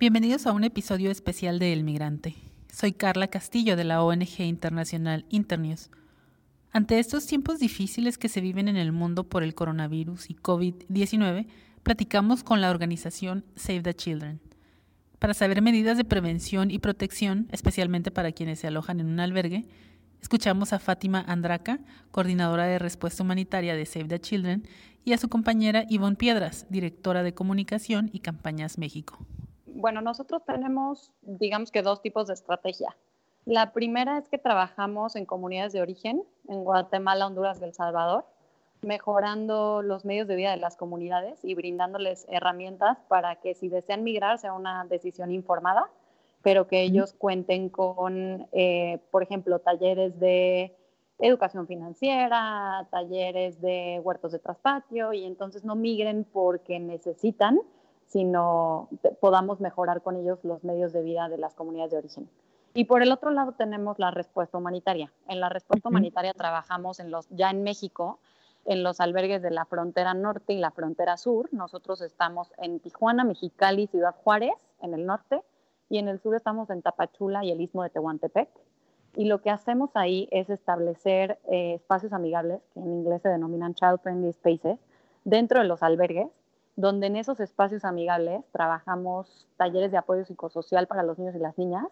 Bienvenidos a un episodio especial de El Migrante. Soy Carla Castillo de la ONG internacional Internews. Ante estos tiempos difíciles que se viven en el mundo por el coronavirus y COVID-19, platicamos con la organización Save the Children. Para saber medidas de prevención y protección, especialmente para quienes se alojan en un albergue, escuchamos a Fátima Andraca, coordinadora de respuesta humanitaria de Save the Children, y a su compañera Ivonne Piedras, directora de comunicación y campañas México. Bueno, nosotros tenemos, digamos que dos tipos de estrategia. La primera es que trabajamos en comunidades de origen, en Guatemala, Honduras y El Salvador, mejorando los medios de vida de las comunidades y brindándoles herramientas para que si desean migrar sea una decisión informada, pero que ellos cuenten con, eh, por ejemplo, talleres de educación financiera, talleres de huertos de traspatio y entonces no migren porque necesitan, sino podamos mejorar con ellos los medios de vida de las comunidades de origen. Y por el otro lado tenemos la respuesta humanitaria. En la respuesta humanitaria trabajamos en los, ya en México, en los albergues de la frontera norte y la frontera sur. Nosotros estamos en Tijuana, Mexicali, Ciudad Juárez, en el norte, y en el sur estamos en Tapachula y el istmo de Tehuantepec. Y lo que hacemos ahí es establecer eh, espacios amigables, que en inglés se denominan Child Friendly Spaces, dentro de los albergues, donde en esos espacios amigables trabajamos talleres de apoyo psicosocial para los niños y las niñas,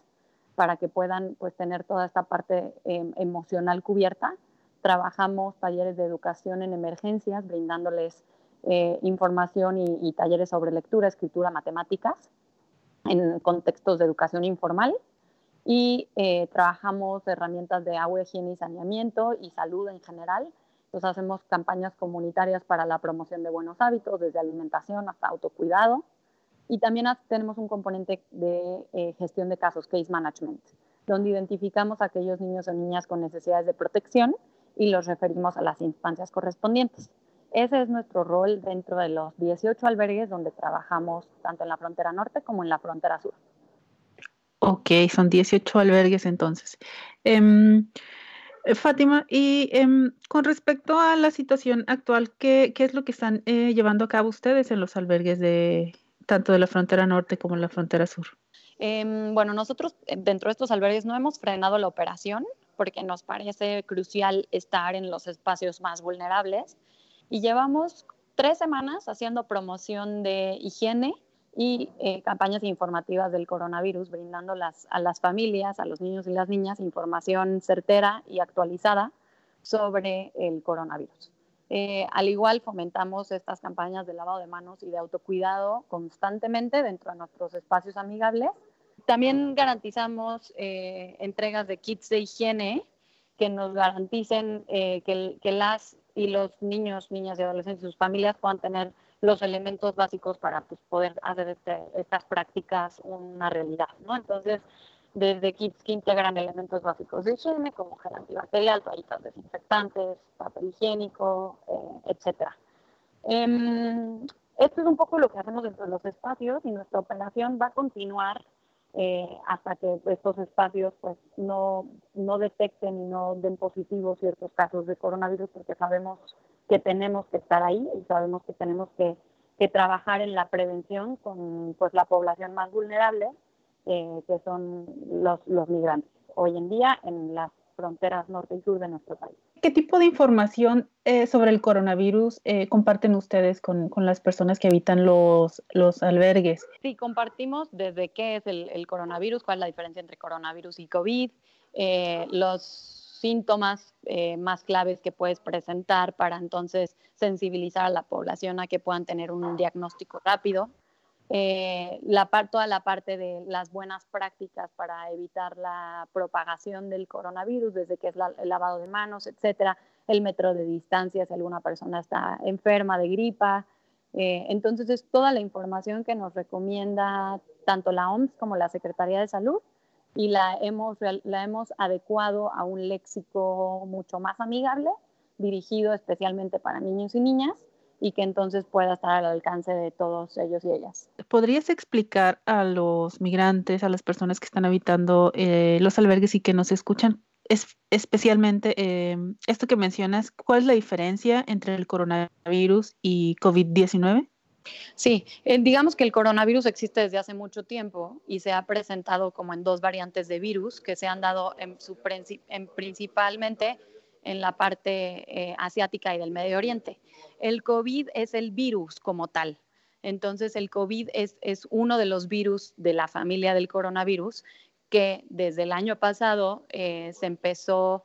para que puedan pues, tener toda esta parte em, emocional cubierta. Trabajamos talleres de educación en emergencias, brindándoles eh, información y, talleres sobre lectura, escritura, matemáticas en contextos de educación informal. Y eh, trabajamos herramientas de agua, higiene y saneamiento y salud en general. Entonces hacemos campañas comunitarias para la promoción de buenos hábitos, desde alimentación hasta autocuidado. Y también tenemos un componente de eh, gestión de casos, case management, donde identificamos a aquellos niños o niñas con necesidades de protección y los referimos a las instancias correspondientes. Ese es nuestro rol dentro de los 18 albergues donde trabajamos tanto en la frontera norte como en la frontera sur. Ok, son 18 albergues entonces. Em, Fátima, y em, con respecto a la situación actual, ¿qué, es lo que están eh, llevando a cabo ustedes en los albergues de, tanto de la frontera norte como la frontera sur? Em, bueno, nosotros eh, dentro de estos albergues no hemos frenado la operación porque nos parece crucial estar en los espacios más vulnerables y llevamos tres semanas haciendo promoción de higiene y eh, campañas informativas del coronavirus, brindando a las familias, a los niños y las niñas información certera y actualizada sobre el coronavirus. Eh, al igual fomentamos estas campañas de lavado de manos y de autocuidado constantemente dentro de nuestros espacios amigables. También garantizamos eh, entregas de kits de higiene que nos garanticen eh, que, las y los niños, niñas y adolescentes y sus familias puedan tener los elementos básicos para pues, poder hacer este, estas prácticas una realidad. ¿no? Entonces, desde kits que integran elementos básicos de higiene como gel antibacterial, toallitas desinfectantes, papel higiénico, eh, etc. Em, esto es un poco lo que hacemos dentro de los espacios y nuestra operación va a continuar eh, hasta que estos espacios pues, no, no detecten y no den positivos ciertos casos de coronavirus porque sabemos que tenemos que estar ahí y sabemos que tenemos que, que trabajar en la prevención con pues, la población más vulnerable eh, que son los, los migrantes hoy en día en las fronteras norte y sur de nuestro país. ¿Qué tipo de información eh, sobre el coronavirus eh, comparten ustedes con, con, las personas que habitan los, los albergues? Sí, compartimos desde qué es el, el, coronavirus, cuál es la diferencia entre coronavirus y COVID, los síntomas más claves que puedes presentar para entonces sensibilizar a la población a que puedan tener un diagnóstico rápido eh, la toda la parte de las buenas prácticas para evitar la propagación del coronavirus, desde que es el lavado de manos, etcétera, el metro de distancia si alguna persona está enferma de gripa. Eh, entonces es toda la información que nos recomienda tanto la OMS como la Secretaría de Salud y la hemos, la hemos adecuado a un léxico mucho más amigable, dirigido especialmente para niños y niñas y que entonces pueda estar al alcance de todos ellos y ellas. ¿Podrías explicar a los migrantes, a las personas que están habitando eh, los albergues y que nos escuchan, es, especialmente em, esto que mencionas, cuál es la diferencia entre el coronavirus y COVID-19? Sí, eh, digamos que el coronavirus existe desde hace mucho tiempo y se ha presentado como en dos variantes de virus que se han dado en, su, en principalmente en la parte eh, asiática y del Medio Oriente. El COVID es el virus como tal. Entonces, el COVID es, es uno de los virus de la familia del coronavirus que desde el año pasado eh, se empezó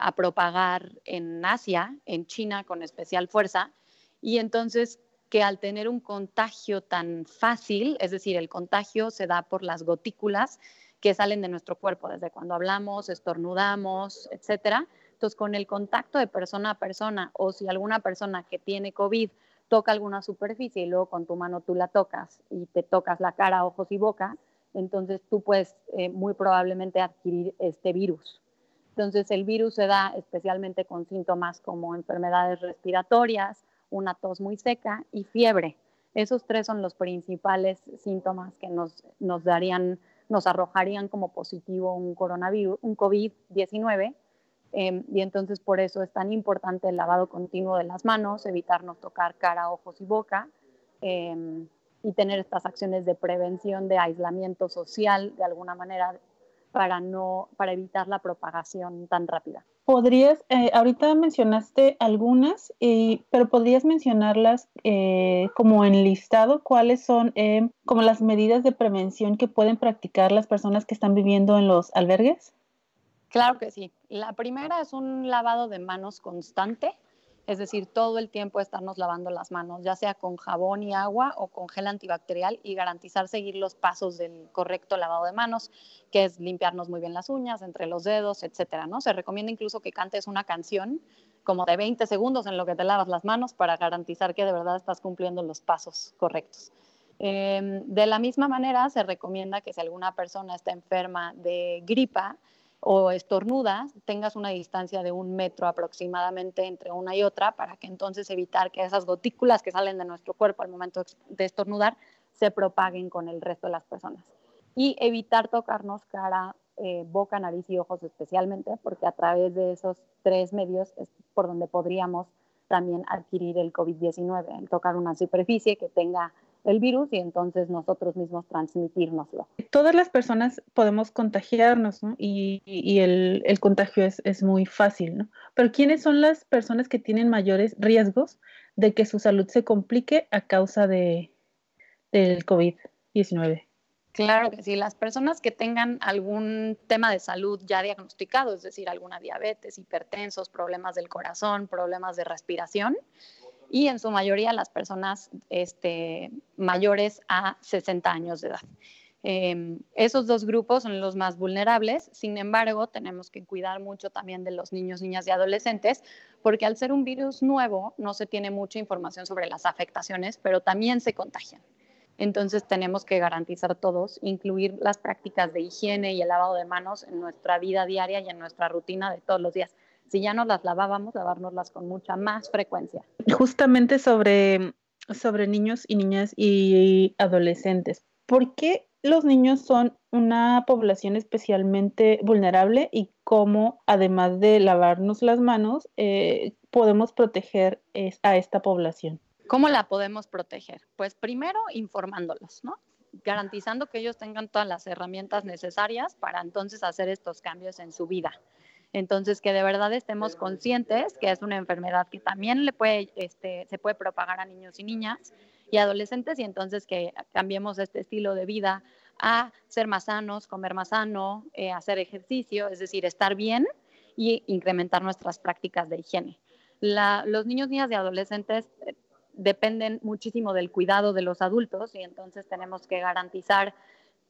a propagar en Asia, en China con especial fuerza, y entonces que al tener un contagio tan fácil, es decir, el contagio se da por las gotículas que salen de nuestro cuerpo, desde cuando hablamos, estornudamos, etcétera. Entonces, con el contacto de persona a persona, o si alguna persona que tiene COVID toca alguna superficie y luego con tu mano tú la tocas y te tocas la cara, ojos y boca, entonces tú puedes eh, muy probablemente adquirir este virus. Entonces, el virus se da especialmente con síntomas como enfermedades respiratorias, una tos muy seca y fiebre. Esos tres son los principales síntomas que nos, nos darían, nos arrojarían como positivo un coronavirus, un COVID-19. Em, y entonces por eso es tan importante el lavado continuo de las manos, evitarnos tocar cara, ojos y boca em, y tener estas acciones de prevención de aislamiento social de alguna manera para, no, para evitar la propagación tan rápida. Podrías, eh, ahorita mencionaste algunas, pero podrías mencionarlas eh, como en listado, cuáles son eh, como las medidas de prevención que pueden practicar las personas que están viviendo en los albergues. Claro que sí. La primera es un lavado de manos constante es decir, todo el tiempo estarnos lavando las manos, ya sea con jabón y agua o con gel antibacterial y garantizar seguir los pasos del correcto lavado de manos, que es limpiarnos muy bien las uñas, entre los dedos, etcétera, ¿no? Se recomienda incluso que cantes una canción como de 20 segundos en lo que te lavas las manos para garantizar que de verdad estás cumpliendo los pasos correctos. Em, de la misma manera, se recomienda que si alguna persona está enferma de gripa, o estornudas, tengas una distancia de un metro aproximadamente entre una y otra para que entonces evitar que esas gotículas que salen de nuestro cuerpo al momento de estornudar se propaguen con el resto de las personas. Y evitar tocarnos cara, eh, boca, nariz y ojos especialmente, porque a través de esos tres medios es por donde podríamos también adquirir el COVID-19, el tocar una superficie que tenga el virus y entonces nosotros mismos transmitírnoslo. Todas las personas podemos contagiarnos ¿no? y, el, contagio es, muy fácil, ¿no? Pero ¿quiénes son las personas que tienen mayores riesgos de que su salud se complique a causa de, del COVID-19? Claro que sí, las personas que tengan algún tema de salud ya diagnosticado, es decir, alguna diabetes, hipertensos, problemas del corazón, problemas de respiración, y en su mayoría las personas este, mayores a 60 años de edad. Em, esos dos grupos son los más vulnerables, sin embargo, tenemos que cuidar mucho también de los niños, niñas y adolescentes, porque al ser un virus nuevo no se tiene mucha información sobre las afectaciones, pero también se contagian. Entonces tenemos que garantizar todos, incluir las prácticas de higiene y el lavado de manos en nuestra vida diaria y en nuestra rutina de todos los días si ya nos las lavábamos, lavárnoslas con mucha más frecuencia. Justamente sobre, sobre niños y niñas y adolescentes, ¿por qué los niños son una población especialmente vulnerable y cómo, además de lavarnos las manos, eh, podemos proteger a esta población? ¿Cómo la podemos proteger? Pues primero informándolos, ¿no? garantizando que ellos tengan todas las herramientas necesarias para entonces hacer estos cambios en su vida. Entonces, que de verdad estemos conscientes que es una enfermedad que también le puede, este, se puede propagar a niños y niñas y adolescentes y entonces que cambiemos este estilo de vida a ser más sanos, comer más sano, eh, hacer ejercicio, es decir, estar bien y incrementar nuestras prácticas de higiene. los niños, niñas y adolescentes eh, dependen muchísimo del cuidado de los adultos y entonces tenemos que garantizar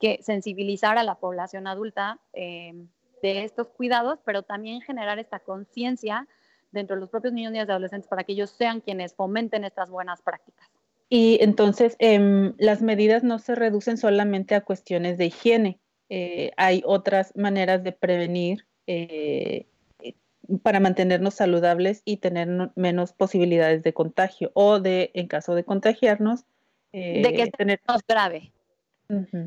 que sensibilizar a la población adulta eh, de estos cuidados, pero también generar esta conciencia dentro de los propios niños y adolescentes para que ellos sean quienes fomenten estas buenas prácticas. Y entonces em, las medidas no se reducen solamente a cuestiones de higiene, eh, hay otras maneras de prevenir eh, para mantenernos saludables y tener menos posibilidades de contagio o de, en caso de contagiarnos, eh, de que tener grave.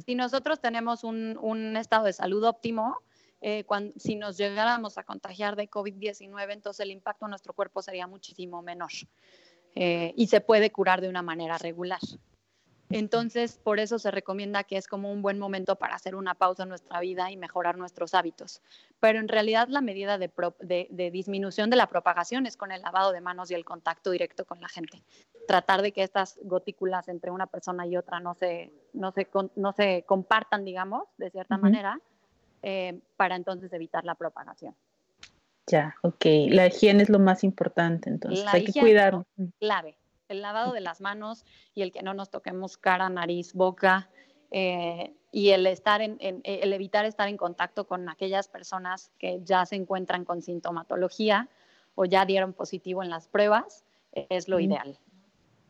Si nosotros tenemos un, un, estado de salud óptimo, eh, si nos llegáramos a contagiar de COVID-19, entonces el impacto en nuestro cuerpo sería muchísimo menor. eh, y se puede curar de una manera regular. Entonces, por eso se recomienda que es como un buen momento para hacer una pausa en nuestra vida y mejorar nuestros hábitos. Pero en realidad la medida de, disminución de la propagación es con el lavado de manos y el contacto directo con la gente. Tratar de que estas gotículas entre una persona y otra no se, no se, compartan, digamos, de cierta manera, eh, para entonces evitar la propagación. Ya, ok. La higiene es lo más importante, entonces hay que cuidar. Clave el lavado de las manos y el que no nos toquemos cara, nariz, boca, eh, y el, estar en, el evitar estar en contacto con aquellas personas que ya se encuentran con sintomatología o ya dieron positivo en las pruebas, es lo ideal.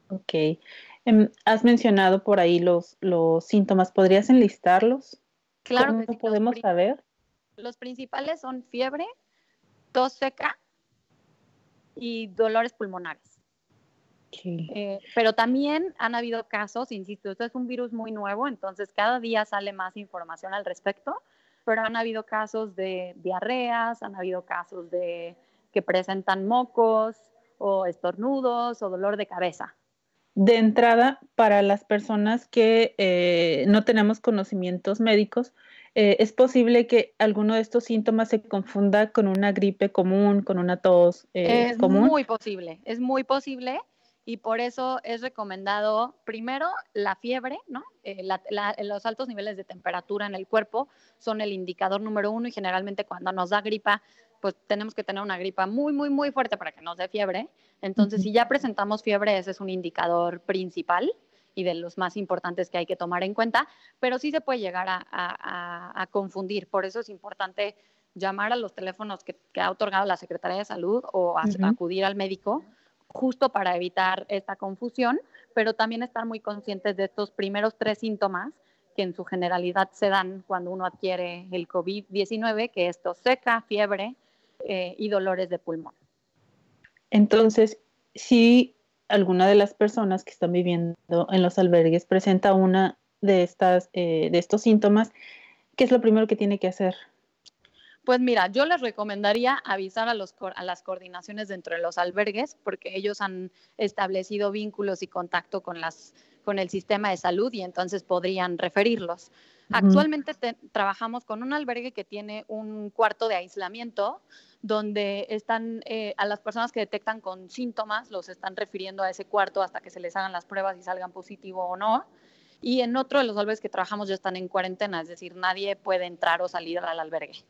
Ok. Em, has mencionado por ahí los, los síntomas. ¿Podrías enlistarlos? Claro. ¿Cómo podemos saber? Los principales son fiebre, tos seca y dolores pulmonares. Eh, pero también han habido casos, insisto, esto es un virus muy nuevo, entonces cada día sale más información al respecto, pero han habido casos de diarreas, han habido casos de que presentan mocos o estornudos o dolor de cabeza. De entrada, para las personas que eh, no tenemos conocimientos médicos, eh, es posible que alguno de estos síntomas se confunda con una gripe común, con una tos es común. Es muy posible, es muy posible y por eso es recomendado primero la fiebre, ¿no? Eh, los altos niveles de temperatura en el cuerpo son el indicador número uno y generalmente cuando nos da gripa, pues tenemos que tener una gripa muy, muy, muy fuerte para que nos dé fiebre. Entonces, si ya presentamos fiebre, ese es un indicador principal y de los más importantes que hay que tomar en cuenta, pero sí se puede llegar a, confundir. Por eso es importante llamar a los teléfonos que, ha otorgado la Secretaría de Salud o acudir al médico justo para evitar esta confusión, pero también estar muy conscientes de estos primeros tres síntomas que en su generalidad se dan cuando uno adquiere el COVID-19, que es tos seca, fiebre eh, y dolores de pulmón. Entonces, si alguna de las personas que están viviendo en los albergues presenta una de, estas, eh, de estos síntomas, ¿qué es lo primero que tiene que hacer? Pues mira, yo les recomendaría avisar a, los, a las coordinaciones dentro de los albergues porque ellos han establecido vínculos y contacto con, las, con el sistema de salud y entonces podrían referirlos. Actualmente trabajamos con un albergue que tiene un cuarto de aislamiento donde están eh, a las personas que detectan con síntomas, los están refiriendo a ese cuarto hasta que se les hagan las pruebas y salgan positivo o no. Y en otro de los albergues que trabajamos ya están en cuarentena, es decir, nadie puede entrar o salir al albergue.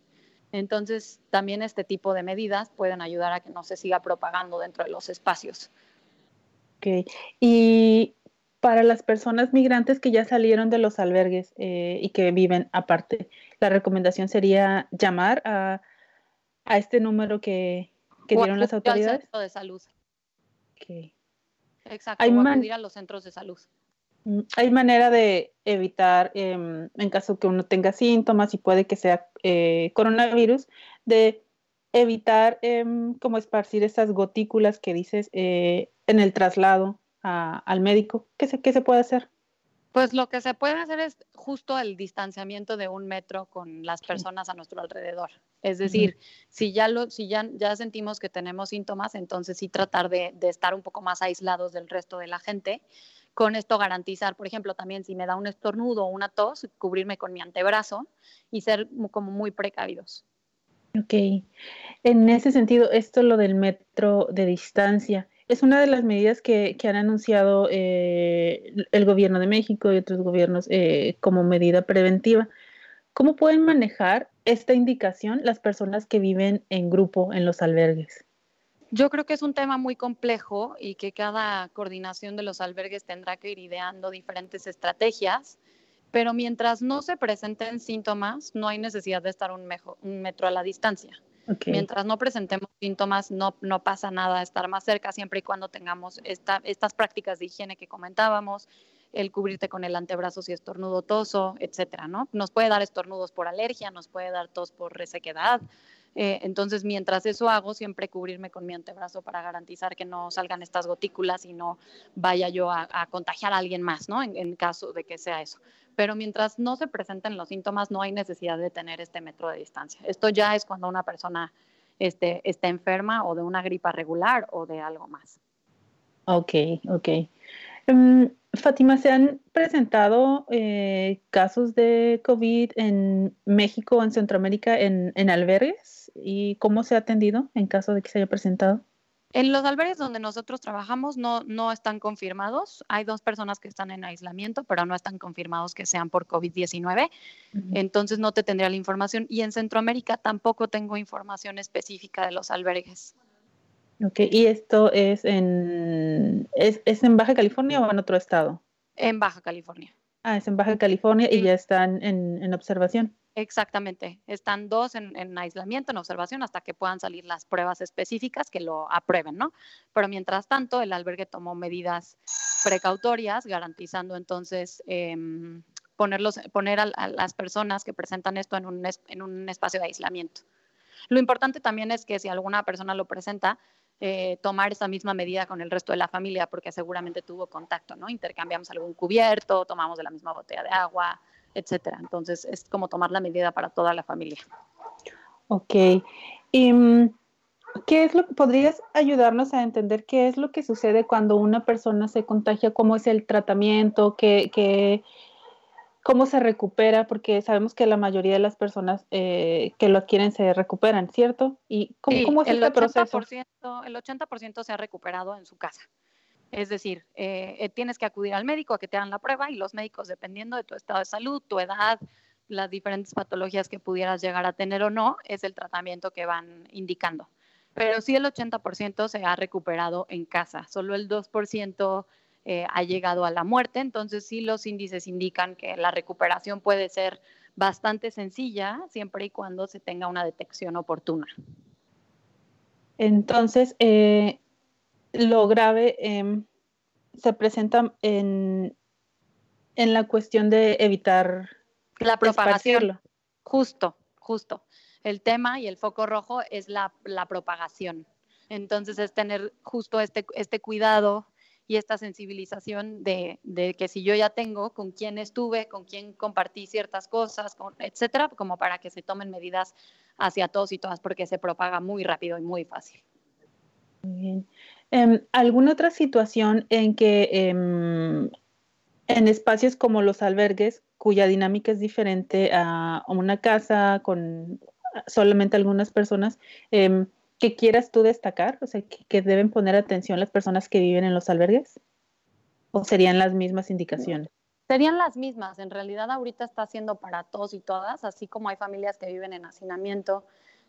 Entonces, también este tipo de medidas pueden ayudar a que no se siga propagando dentro de los espacios. Ok. Y para las personas migrantes que ya salieron de los albergues eh, y que viven aparte, la recomendación sería llamar a, este número que, dieron las autoridades. Al centro de salud. Okay. Exacto, o acudir a los centros de salud. Mm, hay manera de evitar, em, en caso que uno tenga síntomas y puede que sea eh, coronavirus, de evitar em, como esparcir esas gotículas que dices eh, en el traslado al médico. ¿Qué se, ¿Qué se puede hacer? Pues lo que se puede hacer es justo el distanciamiento de un metro con las personas a nuestro alrededor. Es decir, si, ya, lo, si ya, ya sentimos que tenemos síntomas, entonces sí tratar de, de estar un poco más aislados del resto de la gente con esto garantizar, por ejemplo, también si me da un estornudo o una tos, cubrirme con mi antebrazo y ser como muy precavidos. Ok. En ese sentido, esto lo del metro de distancia es una de las medidas que, han anunciado eh, el gobierno de México y otros gobiernos eh, como medida preventiva. ¿Cómo pueden manejar esta indicación las personas que viven en grupo en los albergues? Yo creo que es un tema muy complejo y que cada coordinación de los albergues tendrá que ir ideando diferentes estrategias, pero mientras no se presenten síntomas, no hay necesidad de estar un, metro a la distancia. Mientras no presentemos síntomas, no, no pasa nada estar más cerca, siempre y cuando tengamos estas prácticas de higiene que comentábamos, el cubrirte con el antebrazo si estornudo toso, etcétera, ¿no? Nos puede dar estornudos por alergia, nos puede dar tos por resequedad, eh, entonces, mientras eso hago, siempre cubrirme con mi antebrazo para garantizar que no salgan estas gotículas y no vaya yo a, contagiar a alguien más, ¿no? En, caso de que sea eso. Pero mientras no se presenten los síntomas, no hay necesidad de tener este metro de distancia. Esto ya es cuando una persona este, está enferma o de una gripa regular o de algo más. Ok, ok. Um, Fátima, ¿se han presentado eh, casos de COVID en México en Centroamérica en, en albergues? ¿Y cómo se ha atendido en caso de que se haya presentado? En los albergues donde nosotros trabajamos no, no están confirmados. Hay dos personas que están en aislamiento, pero no están confirmados que sean por COVID-19. Entonces no te tendría la información. Y en Centroamérica tampoco tengo información específica de los albergues. Ok, ¿y esto es en, es, es en Baja California o en otro estado? En Baja California. Ah, es en Baja California y ya están en, en observación. Exactamente. Están dos en, aislamiento, en observación, hasta que puedan salir las pruebas específicas que lo aprueben, ¿no? Pero mientras tanto, el albergue tomó medidas precautorias, garantizando entonces em, ponerlos, poner a, las personas que presentan esto en un, en un espacio de aislamiento. Lo importante también es que si alguna persona lo presenta, eh, tomar esa misma medida con el resto de la familia, porque seguramente tuvo contacto, ¿no? Intercambiamos algún cubierto, tomamos de la misma botella de agua, etcétera. Entonces es como tomar la medida para toda la familia. Ok. ¿Y mm, qué es lo que podrías ayudarnos a entender qué es lo que sucede cuando una persona se contagia? ¿Cómo es el tratamiento? ¿Qué, qué cómo se recupera, porque sabemos que la mayoría de las personas eh, que lo adquieren se recuperan, ¿cierto? ¿Y cómo, es el este proceso? El 80% se ha recuperado en su casa. Es decir, eh, eh, tienes que acudir al médico a que te hagan la prueba y los médicos, dependiendo de tu estado de salud, tu edad, las diferentes patologías que pudieras llegar a tener o no, es el tratamiento que van indicando. Pero sí el 80% se ha recuperado en casa, solo el 2% eh, ha llegado a la muerte. Entonces sí los índices indican que la recuperación puede ser bastante sencilla siempre y cuando se tenga una detección oportuna. Entonces, lo grave em, se presenta en, en la cuestión de evitar la propagación. Justo, justo. El tema y el foco rojo es la, la propagación. Entonces es tener justo este, este cuidado y esta sensibilización de, que si yo ya tengo con quién estuve, con quién compartí ciertas cosas, etcétera, como para que se tomen medidas hacia todos y todas, porque se propaga muy rápido y muy fácil. bien. Em, ¿Alguna otra situación en que em, en espacios como los albergues, cuya dinámica es diferente a una casa con solamente algunas personas, em, que quieras tú destacar? O sea, que, deben poner atención las personas que viven en los albergues? ¿O serían las mismas indicaciones? Serían las mismas. En realidad ahorita está haciendo para todos y todas, así como hay familias que viven en hacinamiento,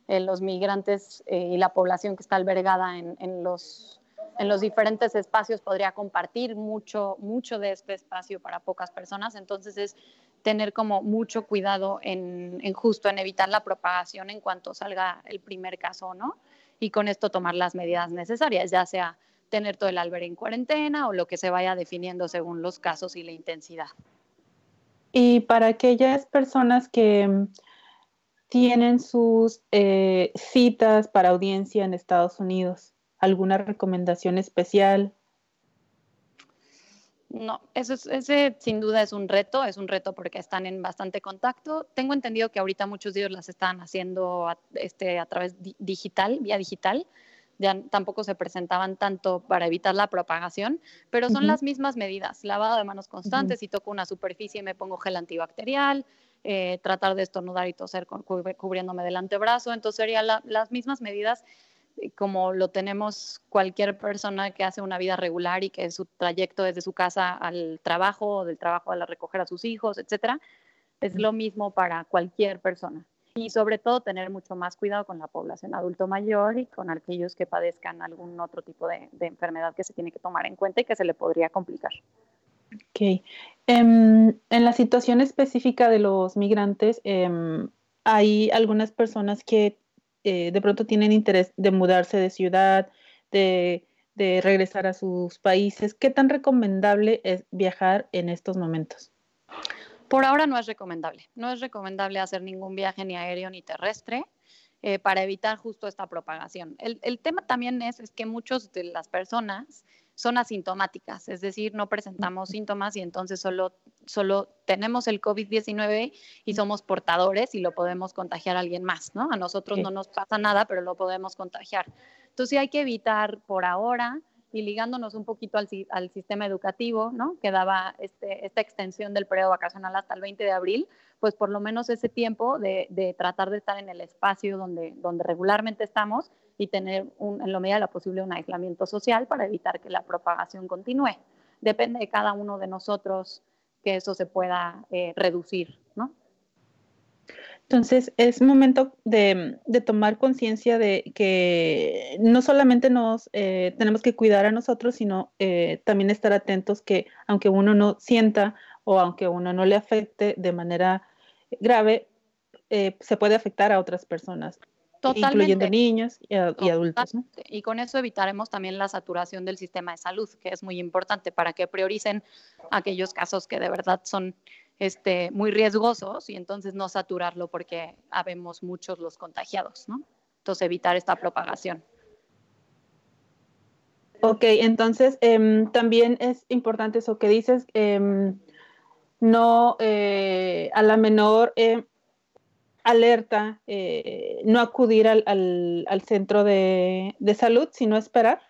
eh, los migrantes eh, y la población que está albergada en, los, en los diferentes espacios podría compartir mucho, mucho de este espacio para pocas personas. Entonces es tener como mucho cuidado en, justo en evitar la propagación en cuanto salga el primer caso, ¿no? y con esto tomar las medidas necesarias, ya sea tener todo el albergue en cuarentena o lo que se vaya definiendo según los casos y la intensidad. Y para aquellas personas que tienen sus eh, citas para audiencia en Estados Unidos, ¿alguna recomendación especial? No, eso ese sin duda es un reto, es un reto porque están en bastante contacto. Tengo entendido que ahorita muchos de ellos las están haciendo a, este, a través digital, vía digital. Ya tampoco se presentaban tanto para evitar la propagación, pero son las mismas medidas. Lavado de manos constante, si toco una superficie me pongo gel antibacterial, eh, tratar de estornudar y toser cubriéndome del antebrazo. Entonces serían las mismas medidas como lo tenemos cualquier persona que hace una vida regular y que su trayecto desde su casa al trabajo o del trabajo a recoger a sus hijos, etcétera, es lo mismo para cualquier persona. Y sobre todo tener mucho más cuidado con la población adulto mayor y con aquellos que padezcan algún otro tipo de, enfermedad que se tiene que tomar en cuenta y que se le podría complicar. Ok. Em, en la situación específica de los migrantes, em, hay algunas personas que eh, de pronto tienen interés de mudarse de ciudad, de, regresar a sus países, ¿qué tan recomendable es viajar en estos momentos? Por ahora no es recomendable. No es recomendable hacer ningún viaje ni aéreo ni terrestre eh, para evitar justo esta propagación. El, tema también es, es que muchas de las personas son asintomáticas, es decir, no presentamos síntomas y entonces solo, solo tenemos el COVID-19 y somos portadores y lo podemos contagiar a alguien más, ¿no? A nosotros no nos pasa nada, pero lo podemos contagiar. Entonces hay que evitar por ahora y ligándonos un poquito al, al sistema educativo, ¿no? Que daba este, esta extensión del periodo vacacional hasta el 20 de abril, pues por lo menos ese tiempo de, de tratar de estar en el espacio donde, donde regularmente estamos y tener en lo medida de posible un aislamiento social para evitar que la propagación continúe. Depende de cada uno de nosotros que eso se pueda eh, reducir, ¿no? Entonces, es momento de, tomar conciencia de que no solamente nos eh, tenemos que cuidar a nosotros, sino eh, también estar atentos que aunque uno no sienta o aunque uno no le afecte de manera grave, se puede afectar a otras personas. Incluyendo niños y, adultos. Y con eso evitaremos también la saturación del sistema de salud, que es muy importante para que prioricen aquellos casos que de verdad son este, muy riesgosos y entonces no saturarlo porque habemos muchos los contagiados, ¿no? Entonces evitar esta propagación. Ok, entonces em, también es importante eso que dices, em, no eh, a la menor eh, alerta, eh, no acudir al, al, centro de, de salud, sino esperar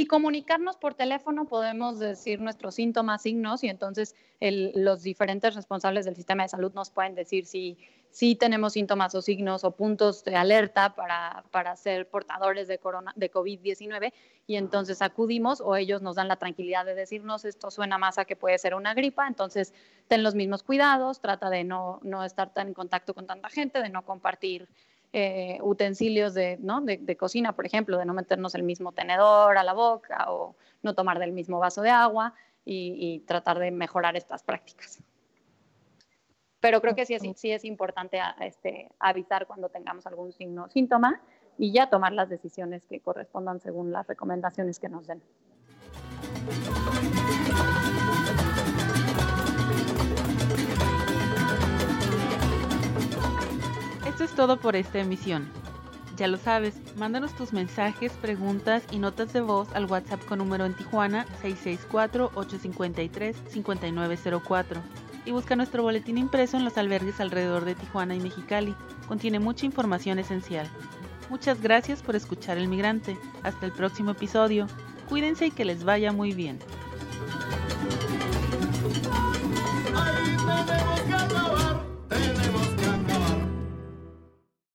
y comunicarnos por teléfono podemos decir nuestros síntomas, signos y entonces los diferentes responsables del sistema de salud nos pueden decir si, si tenemos síntomas o signos o puntos de alerta para, para ser portadores de, corona, de COVID-19 y entonces acudimos o ellos nos dan la tranquilidad de decirnos esto suena más a que puede ser una gripa, entonces ten los mismos cuidados, trata de no, no estar tan en contacto con tanta gente, de no compartir eh, utensilios de, ¿no? de, cocina, por ejemplo, de no meternos el mismo tenedor a la boca o no tomar del mismo vaso de agua y, tratar de mejorar estas prácticas. Pero creo que sí es, sí es importante este, avisar cuando tengamos algún signo o síntoma y ya tomar las decisiones que correspondan según las recomendaciones que nos den. Esto es todo por esta emisión. Ya lo sabes, mándanos tus mensajes, preguntas y notas de voz al WhatsApp con número en Tijuana 664-853-5904 y busca nuestro boletín impreso en los albergues alrededor de Tijuana y Mexicali. Contiene mucha información esencial. Muchas gracias por escuchar El Migrante. Hasta el próximo episodio. Cuídense y que les vaya muy bien.